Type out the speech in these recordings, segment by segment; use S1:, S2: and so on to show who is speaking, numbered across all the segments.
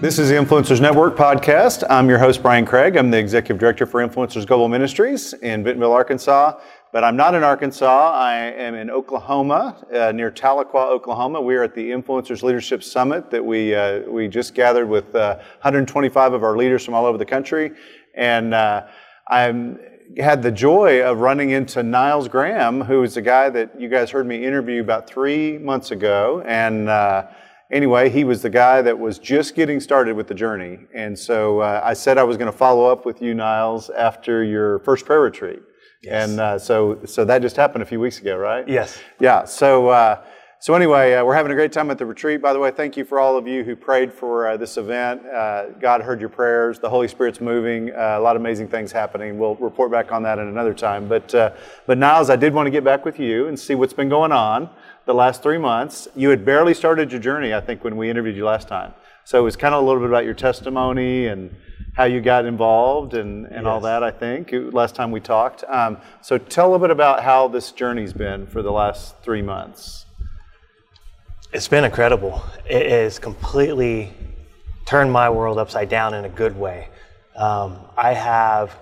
S1: This is the Influencers Network podcast. I'm your host, Brian Craig. I'm the Executive Director for Influencers Global Ministries in Bentonville, Arkansas. But I'm not in Arkansas. I am in Oklahoma, uh, near Tahlequah, Oklahoma. We are at the Influencers Leadership Summit that we, uh, we just gathered with uh, 125 of our leaders from all over the country. And uh, I had the joy of running into Niles Graham, who is a guy that you guys heard me interview about three months ago. And uh, anyway, he was the guy that was just getting started with the journey. And so uh, I said I was going to follow up with you, Niles, after your first prayer retreat. Yes. And uh, so, so that just happened a few weeks ago, right?
S2: Yes.
S1: Yeah. So, uh, so anyway, uh, we're having a great time at the retreat. By the way, thank you for all of you who prayed for uh, this event. Uh, God heard your prayers. The Holy Spirit's moving. a lot of amazing things happening. We'll report back on that in another time. But, but Niles, I did want to get back with you and see what's been going on the last three months. You had barely started your journey, I think, when we interviewed you last time. So it was kind of a little bit about your testimony and how you got involved and, and yes. all that, I think, last time we talked. Um, so tell a little bit about how this journey's been for the last three months.
S2: It's been incredible. It has completely turned my world upside down in a good way. Um, I have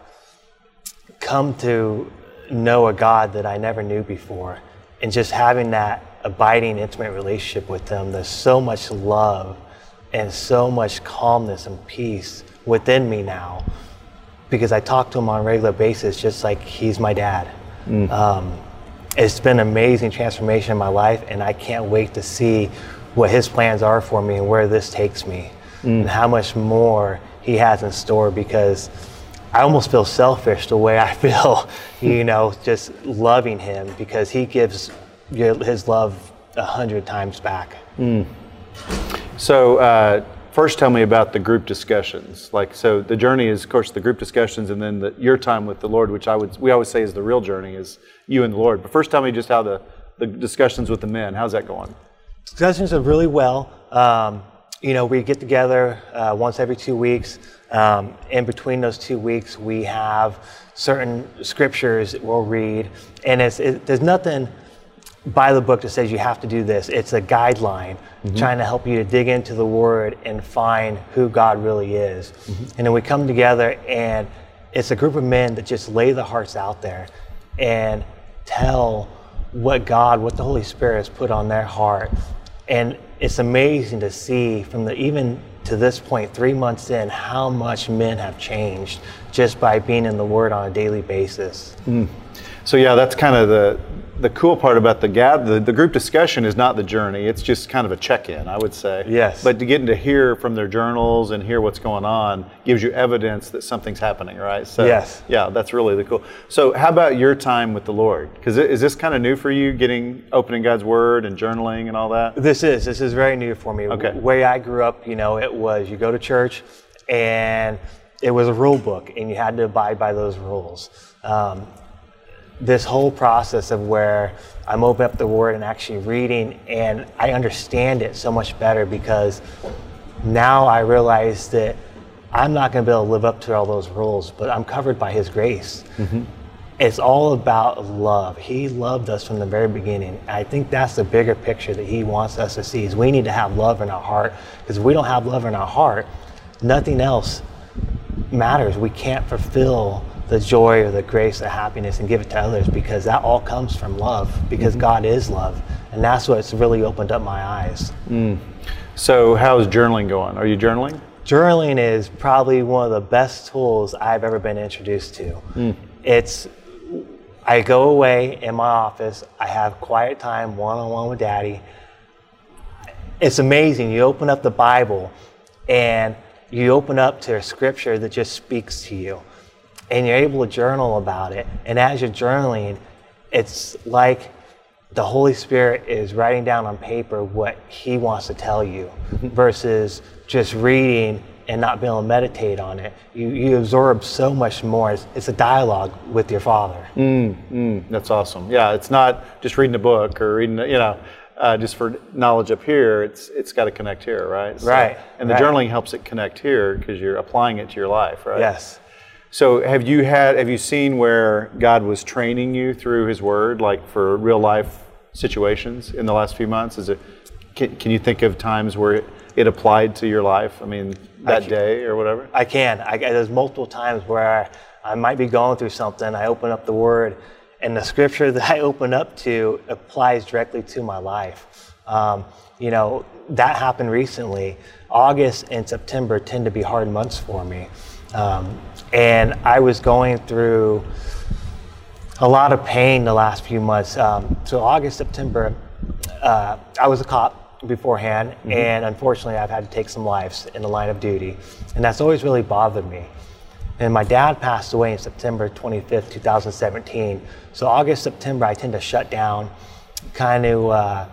S2: come to know a God that I never knew before. And just having that abiding, intimate relationship with Him, there's so much love and so much calmness and peace within me now because I talk to him on a regular basis, just like he's my dad. Mm. Um, it's been an amazing transformation in my life, and I can't wait to see what his plans are for me and where this takes me, mm. and how much more he has in store. Because I almost feel selfish the way I feel, you know, just loving him because he gives his love a hundred times back. Mm.
S1: So, uh, first, tell me about the group discussions. Like, so the journey is, of course, the group discussions, and then the, your time with the Lord, which I would we always say is the real journey, is you and the Lord. But first, tell me just how the the discussions with the men. How's that going?
S2: Discussions are really well. Um, you know, we get together uh, once every two weeks. Um, in between those two weeks, we have certain scriptures we'll read, and it's, it, there's nothing by the book that says you have to do this. It's a guideline mm-hmm. trying to help you to dig into the Word and find who God really is. Mm-hmm. And then we come together, and it's a group of men that just lay the hearts out there and tell what God, what the Holy Spirit has put on their heart. And it's amazing to see from the even to this point, three months in, how much men have changed just by being in the Word on a daily basis. Mm.
S1: So yeah, that's kind of the the cool part about the gap, the, the group discussion is not the journey. It's just kind of a check-in, I would say.
S2: Yes.
S1: But to get to hear from their journals and hear what's going on gives you evidence that something's happening, right?
S2: So, yes.
S1: Yeah, that's really the cool. So, how about your time with the Lord? Because is this kind of new for you, getting opening God's Word and journaling and all that?
S2: This is. This is very new for me.
S1: Okay.
S2: The way I grew up, you know, it was you go to church and it was a rule book, and you had to abide by those rules. Um, this whole process of where I'm opening up the word and actually reading, and I understand it so much better because now I realize that I'm not going to be able to live up to all those rules, but I'm covered by His grace. Mm-hmm. It's all about love. He loved us from the very beginning. I think that's the bigger picture that He wants us to see. Is we need to have love in our heart because if we don't have love in our heart, nothing else matters. We can't fulfill the joy or the grace, the happiness, and give it to others because that all comes from love because mm-hmm. God is love. And that's what's really opened up my eyes. Mm.
S1: So, how's journaling going? Are you journaling?
S2: Journaling is probably one of the best tools I've ever been introduced to. Mm. It's, I go away in my office, I have quiet time one on one with daddy. It's amazing. You open up the Bible and you open up to a scripture that just speaks to you and you're able to journal about it. And as you're journaling, it's like the Holy Spirit is writing down on paper what He wants to tell you versus just reading and not being able to meditate on it. You, you absorb so much more. It's, it's a dialogue with your Father.
S1: Mm, mm, that's awesome. Yeah, it's not just reading a book or reading, you know, uh, just for knowledge up here. It's it's got to connect here, right?
S2: So, right.
S1: And the
S2: right.
S1: journaling helps it connect here because you're applying it to your life, right?
S2: Yes.
S1: So have you had have you seen where God was training you through His Word, like for real life situations in the last few months? Is it? Can, can you think of times where it, it applied to your life? I mean, that
S2: can-
S1: day or whatever.
S2: I can. I, there's multiple times where I, I might be going through something. I open up the Word, and the scripture that I open up to applies directly to my life. Um, you know, that happened recently. August and September tend to be hard months for me. Um, and I was going through a lot of pain the last few months. Um, so August, September, uh, I was a cop beforehand, and unfortunately, I've had to take some lives in the line of duty, and that's always really bothered me. And my dad passed away in September 25th, 2017. So August, September, I tend to shut down, kind of uh,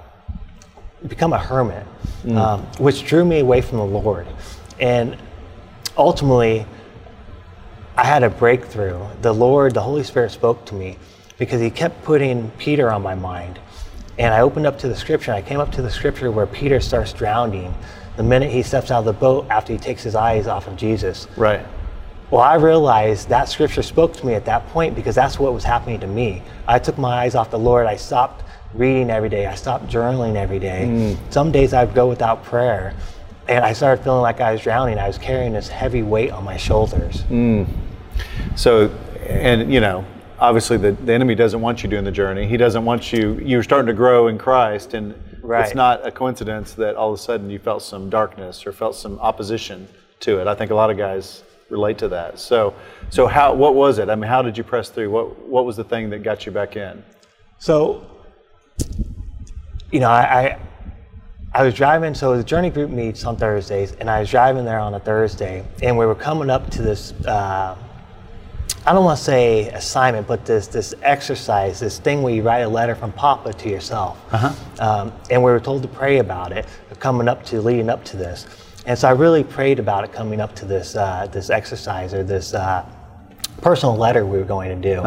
S2: become a hermit, um, which drew me away from the Lord. And ultimately, I had a breakthrough. The Lord, the Holy Spirit spoke to me because He kept putting Peter on my mind. And I opened up to the scripture. I came up to the scripture where Peter starts drowning the minute he steps out of the boat after he takes his eyes off of Jesus.
S1: Right.
S2: Well, I realized that scripture spoke to me at that point because that's what was happening to me. I took my eyes off the Lord. I stopped reading every day. I stopped journaling every day. Mm. Some days I'd go without prayer. And I started feeling like I was drowning. I was carrying this heavy weight on my shoulders. Mm.
S1: So, and you know, obviously the, the enemy doesn't want you doing the journey. He doesn't want you, you're starting to grow in Christ. And it's not a coincidence that all of a sudden you felt some darkness or felt some opposition to it. I think a lot of guys relate to that. So, so how, what was it? I mean, how did you press through? What, what was the thing that got you back in?
S2: So, you know, I, I I was driving. So the journey group meets on Thursdays, and I was driving there on a Thursday, and we were coming up to this. Uh, I don't want to say assignment, but this this exercise, this thing where you write a letter from Papa to yourself, um, and we were told to pray about it, coming up to leading up to this, and so I really prayed about it coming up to this uh, this exercise or this uh, personal letter we were going to do.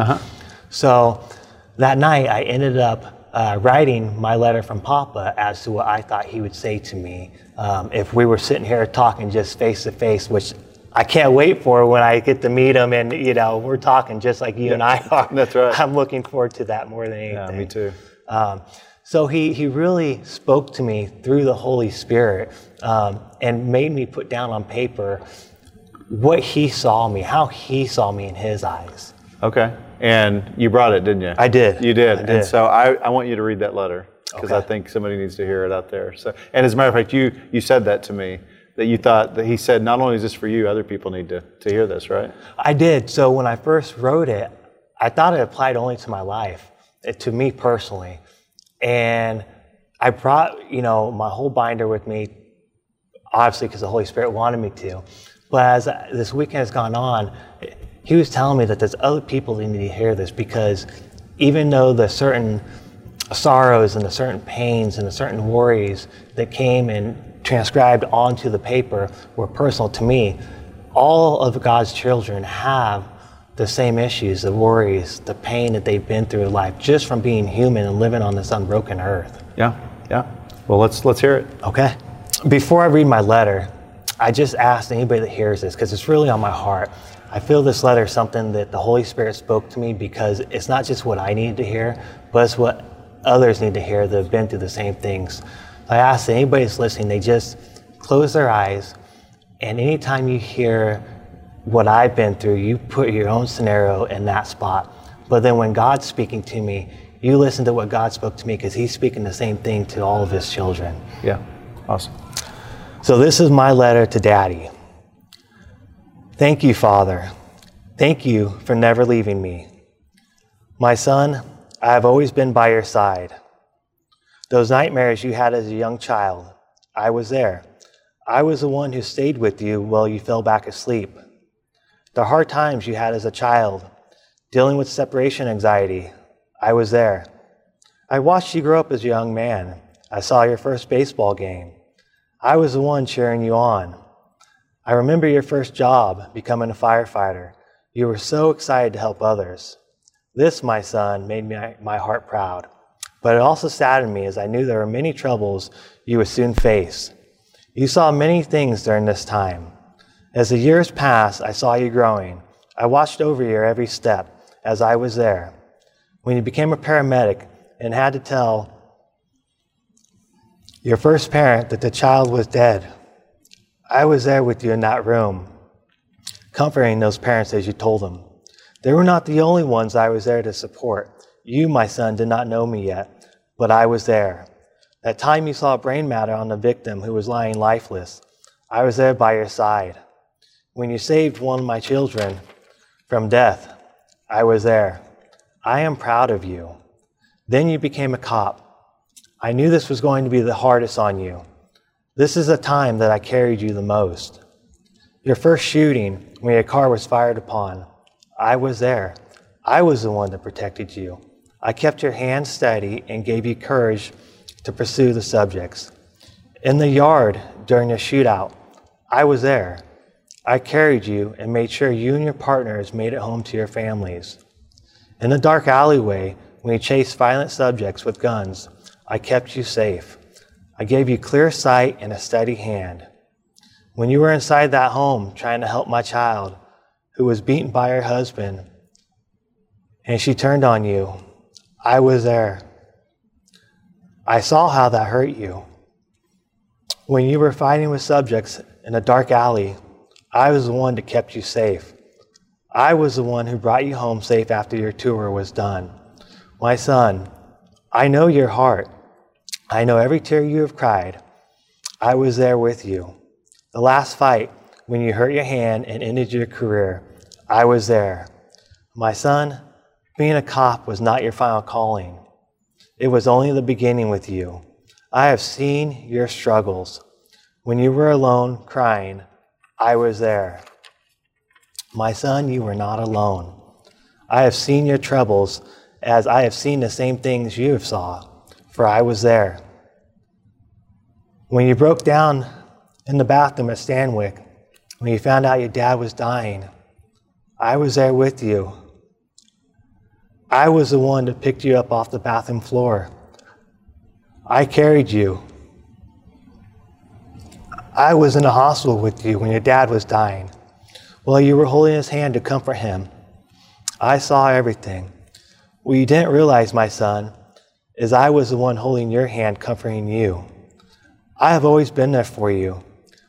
S2: So that night, I ended up uh, writing my letter from Papa as to what I thought he would say to me um, if we were sitting here talking just face to face, which I can't wait for when I get to meet him and you know we're talking just like you and I are.
S1: That's right.
S2: I'm looking forward to that more than anything.
S1: Yeah, me too.
S2: Um, so he, he really spoke to me through the Holy Spirit um, and made me put down on paper what he saw me, how he saw me in his eyes.
S1: Okay. And you brought it, didn't you?
S2: I did.
S1: You did.
S2: I
S1: And so I, I want you to read that letter because I think somebody needs to hear it out there. So, and as a matter of fact, you, you said that to me that you thought that he said, not only is this for you, other people need to, to hear this, right?
S2: I did. So when I first wrote it, I thought it applied only to my life, eh, to me personally. And I brought, you know, my whole binder with me, obviously because the Holy Spirit wanted me to. But as this weekend has gone on, he was telling me that there's other people that need to hear this because even though the certain sorrows and the certain pains and the certain worries that came and transcribed onto the paper were personal to me, all of God's children have the same issues, the worries, the pain that they've been through in life just from being human and living on this unbroken earth.
S1: Yeah. Yeah. Well, let's, let's hear it.
S2: Okay. Before I read my letter, I just asked anybody that hears this because it's really on my heart. I feel this letter is something that the Holy Spirit spoke to me because it's not just what I needed to hear, but it's what others need to hear that have been through the same things. I ask that anybody that's listening, they just close their eyes, and anytime you hear what I've been through, you put your own scenario in that spot. But then when God's speaking to me, you listen to what God spoke to me because He's speaking the same thing to all of His children.
S1: Yeah. Awesome.
S2: So, this is my letter to Daddy. Thank you, Father. Thank you for never leaving me. My son, I have always been by your side. Those nightmares you had as a young child, I was there. I was the one who stayed with you while you fell back asleep. The hard times you had as a child, dealing with separation anxiety, I was there. I watched you grow up as a young man. I saw your first baseball game. I was the one cheering you on. I remember your first job, becoming a firefighter. You were so excited to help others. This, my son, made me, my heart proud. But it also saddened me as I knew there were many troubles you would soon face. You saw many things during this time. As the years passed, I saw you growing. I watched over your every step as I was there. When you became a paramedic and had to tell Your first parent, that the child was dead. I was there with you in that room, comforting those parents as you told them. They were not the only ones I was there to support. You, my son, did not know me yet, but I was there. That time you saw brain matter on the victim who was lying lifeless, I was there by your side. When you saved one of my children from death, I was there. I am proud of you. Then you became a cop. I knew this was going to be the hardest on you. This is the time that I carried you the most. Your first shooting, when your car was fired upon, I was there. I was the one that protected you. I kept your hand steady and gave you courage to pursue the subjects. In the yard during the shootout, I was there. I carried you and made sure you and your partners made it home to your families. In the dark alleyway, when you chased violent subjects with guns, I kept you safe. I gave you clear sight and a steady hand. When you were inside that home trying to help my child, who was beaten by her husband, and she turned on you, I was there. I saw how that hurt you. When you were fighting with subjects in a dark alley, I was the one that kept you safe. I was the one who brought you home safe after your tour was done. My son, I know your heart. I know every tear you have cried. I was there with you. The last fight, when you hurt your hand and ended your career, I was there. My son, being a cop was not your final calling. It was only the beginning with you. I have seen your struggles. When you were alone, crying, I was there. My son, you were not alone. I have seen your troubles as I have seen the same things you have saw, for I was there. When you broke down in the bathroom at Stanwick, when you found out your dad was dying, I was there with you. I was the one that picked you up off the bathroom floor. I carried you. I was in the hospital with you when your dad was dying. While you were holding his hand to comfort him, I saw everything. What you didn't realize, my son, is I was the one holding your hand, comforting you. I have always been there for you.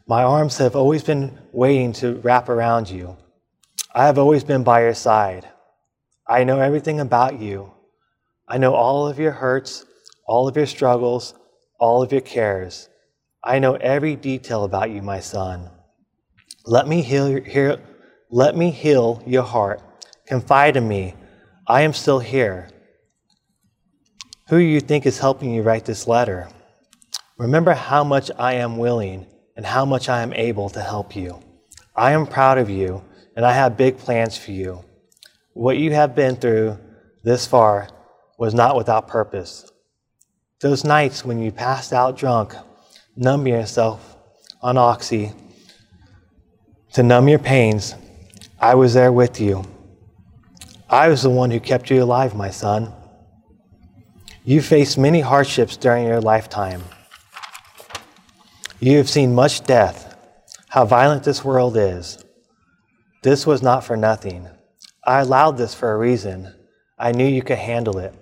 S2: My arms have always been waiting to wrap around you. I have always been by your side. I know everything about you. I know all of your hurts, all of your struggles, all of your cares. I know every detail about you, my son. Let me heal your, hear, let me heal your heart. Confide in me. I am still here. Who do you think is helping you write this letter? Remember how much I am willing and how much I am able to help you. I am proud of you and I have big plans for you. What you have been through this far was not without purpose. Those nights when you passed out drunk, numbing yourself on oxy to numb your pains, I was there with you. I was the one who kept you alive, my son. You faced many hardships during your lifetime. You have seen much death, how violent this world is. This was not for nothing. I allowed this for a reason. I knew you could handle it,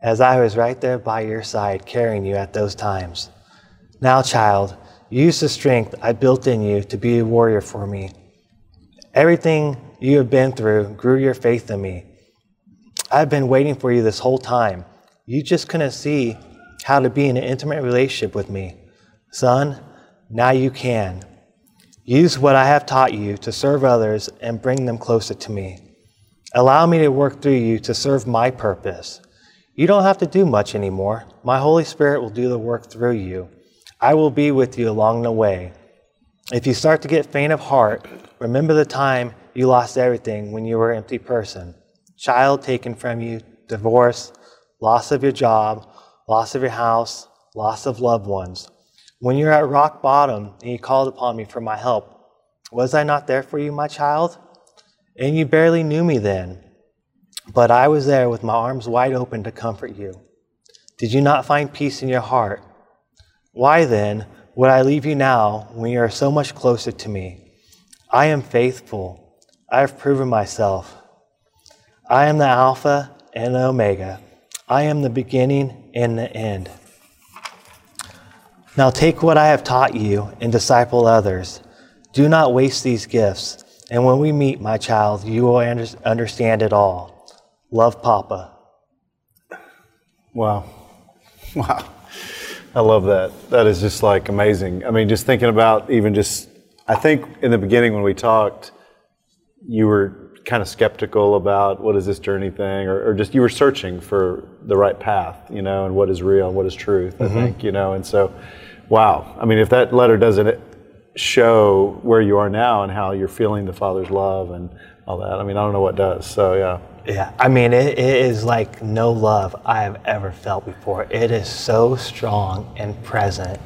S2: as I was right there by your side carrying you at those times. Now, child, use the strength I built in you to be a warrior for me. Everything you have been through grew your faith in me. I've been waiting for you this whole time. You just couldn't see how to be in an intimate relationship with me. Son, now you can. Use what I have taught you to serve others and bring them closer to me. Allow me to work through you to serve my purpose. You don't have to do much anymore. My Holy Spirit will do the work through you. I will be with you along the way. If you start to get faint of heart, remember the time you lost everything when you were an empty person child taken from you, divorce, loss of your job, loss of your house, loss of loved ones. When you're at rock bottom and you called upon me for my help, was I not there for you, my child? And you barely knew me then, but I was there with my arms wide open to comfort you. Did you not find peace in your heart? Why then would I leave you now when you are so much closer to me? I am faithful. I have proven myself. I am the Alpha and the Omega. I am the beginning and the end. Now take what I have taught you and disciple others. Do not waste these gifts. And when we meet, my child, you will under- understand it all. Love, Papa.
S1: Wow. Wow. I love that. That is just like amazing. I mean, just thinking about even just, I think in the beginning when we talked, you were kind of skeptical about what is this journey thing, or, or just you were searching for the right path, you know, and what is real and what is truth, I mm-hmm. think, you know. And so, wow. I mean, if that letter doesn't show where you are now and how you're feeling the Father's love and all that, I mean, I don't know what does. So, yeah.
S2: Yeah, I mean, it, it is like no love I have ever felt before. It is so strong and present.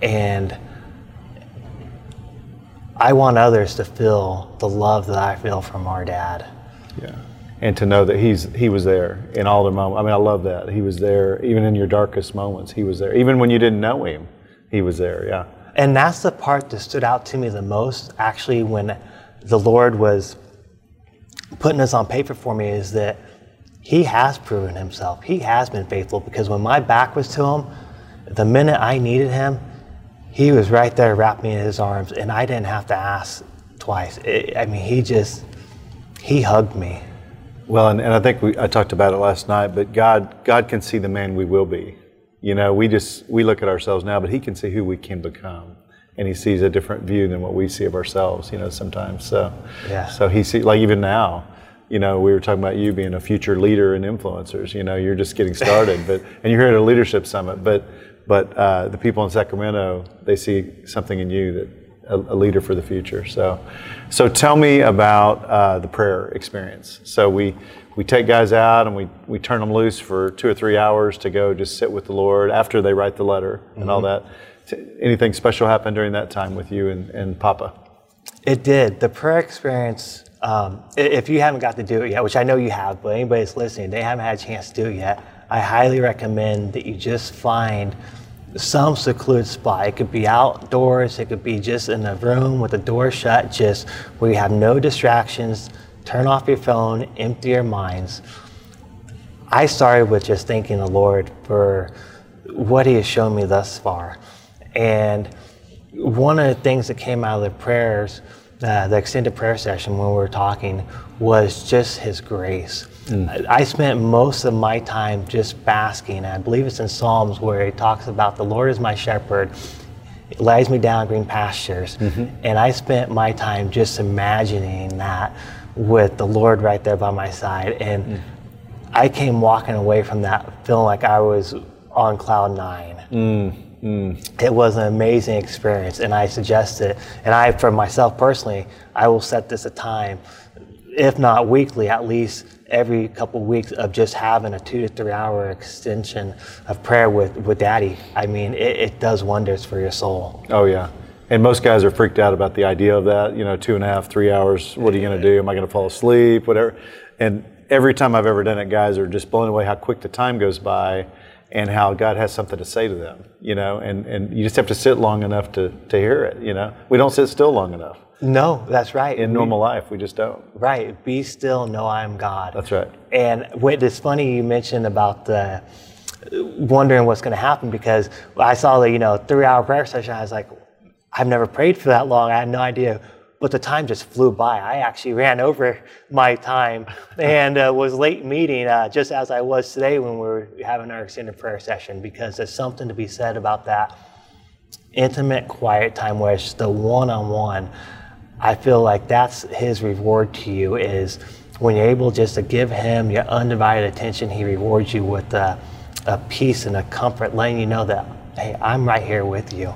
S2: And I want others to feel the love that I feel from our dad.
S1: Yeah. And to know that he's he was there in all the moments. I mean, I love that. He was there even in your darkest moments. He was there. Even when you didn't know him, he was there. Yeah.
S2: And that's the part that stood out to me the most, actually, when the Lord was putting this on paper for me, is that He has proven Himself. He has been faithful because when my back was to Him, the minute I needed Him, He was right there, wrapped me in His arms, and I didn't have to ask twice. It, I mean, He just, He hugged me.
S1: Well, and, and I think we, I talked about it last night, but God, God can see the man we will be. You know, we just we look at ourselves now, but He can see who we can become, and He sees a different view than what we see of ourselves. You know, sometimes. So,
S2: Yeah.
S1: So He see like even now, you know, we were talking about you being a future leader and influencers. You know, you're just getting started, but and you're here at a leadership summit, but but uh, the people in Sacramento they see something in you that a, a leader for the future. So, so tell me about uh, the prayer experience. So we we take guys out and we we turn them loose for two or three hours to go just sit with the Lord after they write the letter and all that. Anything special happened during that time with you and, and Papa?
S2: It did. The prayer experience, um, if you haven't got to do it yet, which I know you have, but anybody that's listening, they haven't had a chance to do it yet, I highly recommend that you just find some secluded spot. It could be outdoors, it could be just in a room with the door shut, just where you have no distractions. Turn off your phone, empty your minds. I started with just thanking the Lord for what He has shown me thus far. And one of the things that came out of the prayers, uh, the extended prayer session when we were talking, was just His grace. I I spent most of my time just basking. I believe it's in Psalms where He talks about the Lord is my shepherd. It lays me down green pastures. Mm-hmm. And I spent my time just imagining that with the Lord right there by my side. And mm. I came walking away from that feeling like I was on cloud nine. Mm, mm. It was an amazing experience, and I suggest it. And I, for myself personally, I will set this a time, if not weekly, at least every couple of weeks, of just having a two to three hour extension of prayer with, with Daddy. I mean, it, it does wonders for your soul.
S1: Oh yeah. And most guys are freaked out about the idea of that. You know, two and a half, three hours. What are you going to do? Am I going to fall asleep? Whatever. And every time I've ever done it, guys are just blown away how quick the time goes by, and how God has something to say to them. You know, and and you just have to sit long enough to to hear it. You know, we don't sit still long enough
S2: No, that's right.
S1: in
S2: We-
S1: normal life. We just don't.
S2: Right. Be still, know I am God.
S1: That's right.
S2: And what it's funny you mentioned about the wondering what's going to happen because I saw the you know three hour prayer session. I was like, I've never prayed for that long. I had no idea. But the time just flew by. I actually ran over my time and uh, was late meeting uh, just as I was today when we were having our extended prayer session because there's something to be said about that intimate, quiet time where it's the one-on-one. I feel like that's his reward to you is when you're able just to give him your undivided attention, he rewards you with a, a peace and a comfort, letting you know that, hey, I'm right here with you.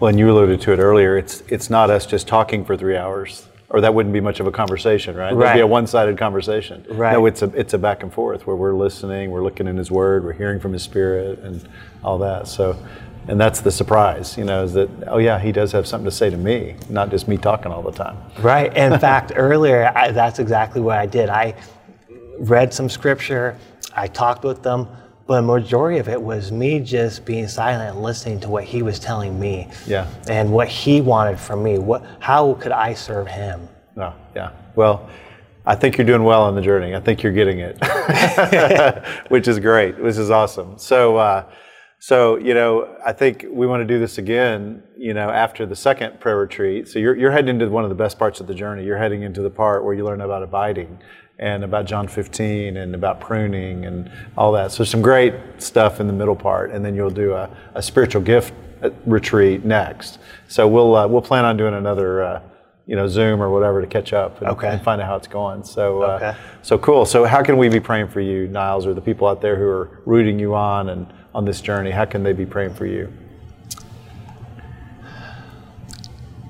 S1: Well, and you alluded to it earlier. It's it's not us just talking for three hours, or that wouldn't be much of a conversation, right? That'd be a one-sided conversation.
S2: Right.
S1: No, it's a it's a back and forth where we're listening, we're looking in His Word, we're hearing from His Spirit, and all that. So, and that's the surprise, you know, is that oh yeah, He does have something to say to me, not just me talking all the time.
S2: Right. In fact, earlier, I, that's exactly what I did. I read some scripture, I talked with them, but a majority of it was me just being silent and listening to what he was telling me.
S1: Yeah.
S2: And what he wanted from me. What, how could I serve him?
S1: Oh, yeah. Well, I think you're doing well on the journey. I think you're getting it, which is great. This is awesome. So, uh, So, you know, I think we want to do this again, you know, after the second prayer retreat. So you're, you're heading into one of the best parts of the journey. You're heading into the part where you learn about abiding and about John 15 and about pruning and all that. So some great stuff in the middle part. And then you'll do a, a spiritual gift uh, retreat next. So we'll, uh, we'll plan on doing another, uh, you know, Zoom or whatever to catch up and,
S2: Okay.
S1: and find out how it's going. So, uh, so cool. So how can we be praying for you, Niles, or the people out there who are rooting you on and on this journey? How can they be praying for you?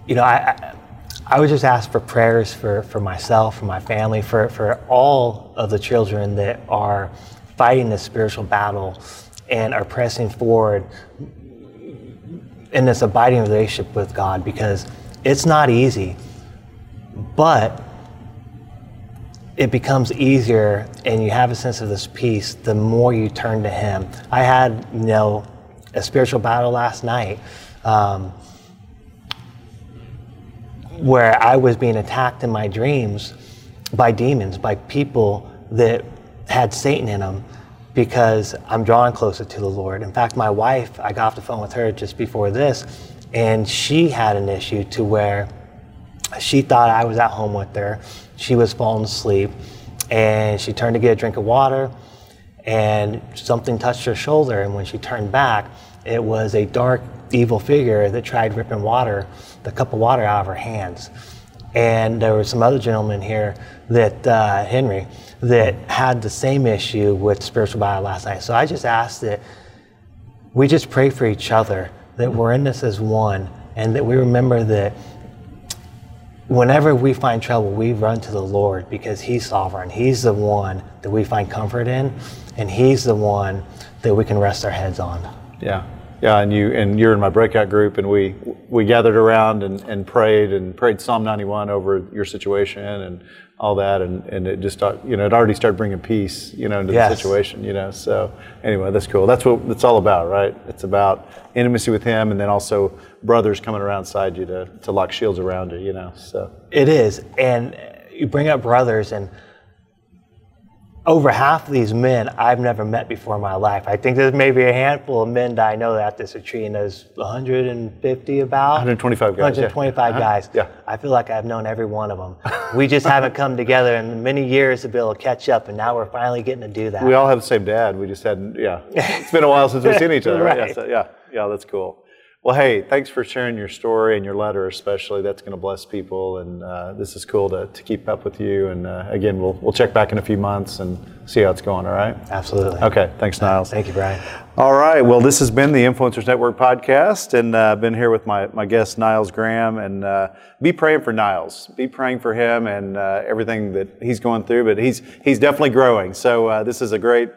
S2: You know, I, I, I would just ask for prayers for, for myself, for my family, for, for all of the children that are fighting this spiritual battle and are pressing forward in this abiding relationship with God because it's not easy, but it becomes easier and you have a sense of this peace the more you turn to Him. I had, you know, a spiritual battle last night. Um, where I was being attacked in my dreams by demons, by people that had Satan in them because I'm drawing closer to the Lord. In fact, my wife, I got off the phone with her just before this, and she had an issue to where she thought I was at home with her. She was falling asleep, and she turned to get a drink of water, and something touched her shoulder. And when she turned back, it was a dark, evil figure that tried ripping water, the cup of water out of her hands. And there were some other gentlemen here that, uh, Henry, that had the same issue with spiritual battle last night. So I just asked that we just pray for each other, that we're in this as one, and that we remember that whenever we find trouble, we run to the Lord because He's sovereign. He's the one that we find comfort in, and He's the one that we can rest our heads on.
S1: Yeah, yeah, and you and you're in my breakout group, and we we gathered around and, and prayed and prayed Psalm 91 over your situation and all that, and, and it just start, you know it already started bringing peace, you know, into
S2: Yes.
S1: the situation, you know. So anyway, that's cool. That's what it's all about, right? It's about intimacy with Him, and then also brothers coming around side you to to lock shields around you, you know. So
S2: It is. And you bring up brothers, and over half of these men I've never met before in my life. I think there's maybe a handful of men that I know at this retreat, and there's 150 about.
S1: 125 guys, yeah.
S2: 125
S1: Uh-huh.
S2: guys.
S1: Yeah.
S2: I feel like I've known every one of them. we just haven't come together in many years to be able to catch up, and now we're finally getting to do that.
S1: we all have the same dad. We just hadn't. Yeah, it's been a while since we've seen each other, right? Yeah, so, yeah, yeah. That's cool. Well, hey, thanks for sharing your story and your letter, especially. That's going to bless people, and uh, this is cool to, to keep up with you. And uh, again, we'll we'll check back in a few months and see how it's going. All right.
S2: Absolutely.
S1: Okay. Thanks, Niles.
S2: Thank you, Brian.
S1: All right. Well, this has been the Influencers Network podcast, and uh, I've been here with my, my guest, Niles Graham. And uh, be praying for Niles. Be praying for him and uh, everything that he's going through. But he's he's definitely growing. So uh, this is a great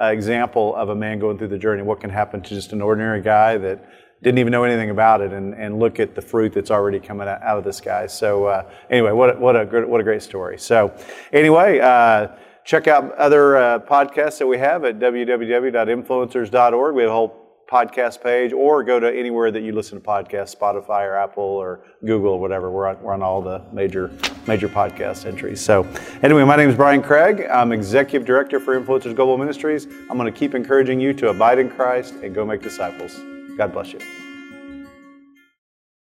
S1: uh, example of a man going through the journey. What can happen to just an ordinary guy that didn't even know anything about it, and, and look at the fruit that's already coming out of this guy. So uh, anyway, what what a what a great story. So anyway. Uh, Check out other uh, podcasts that we have at www.influencers.org. We have a whole podcast page, or go to anywhere that you listen to podcasts, Spotify or Apple or Google or whatever. We're on, we're on all the major major podcast entries. So, anyway, my name is Brian Craig. I'm Executive Director for Influencers Global Ministries. I'm going to keep encouraging you to abide in Christ and go make disciples. God bless you.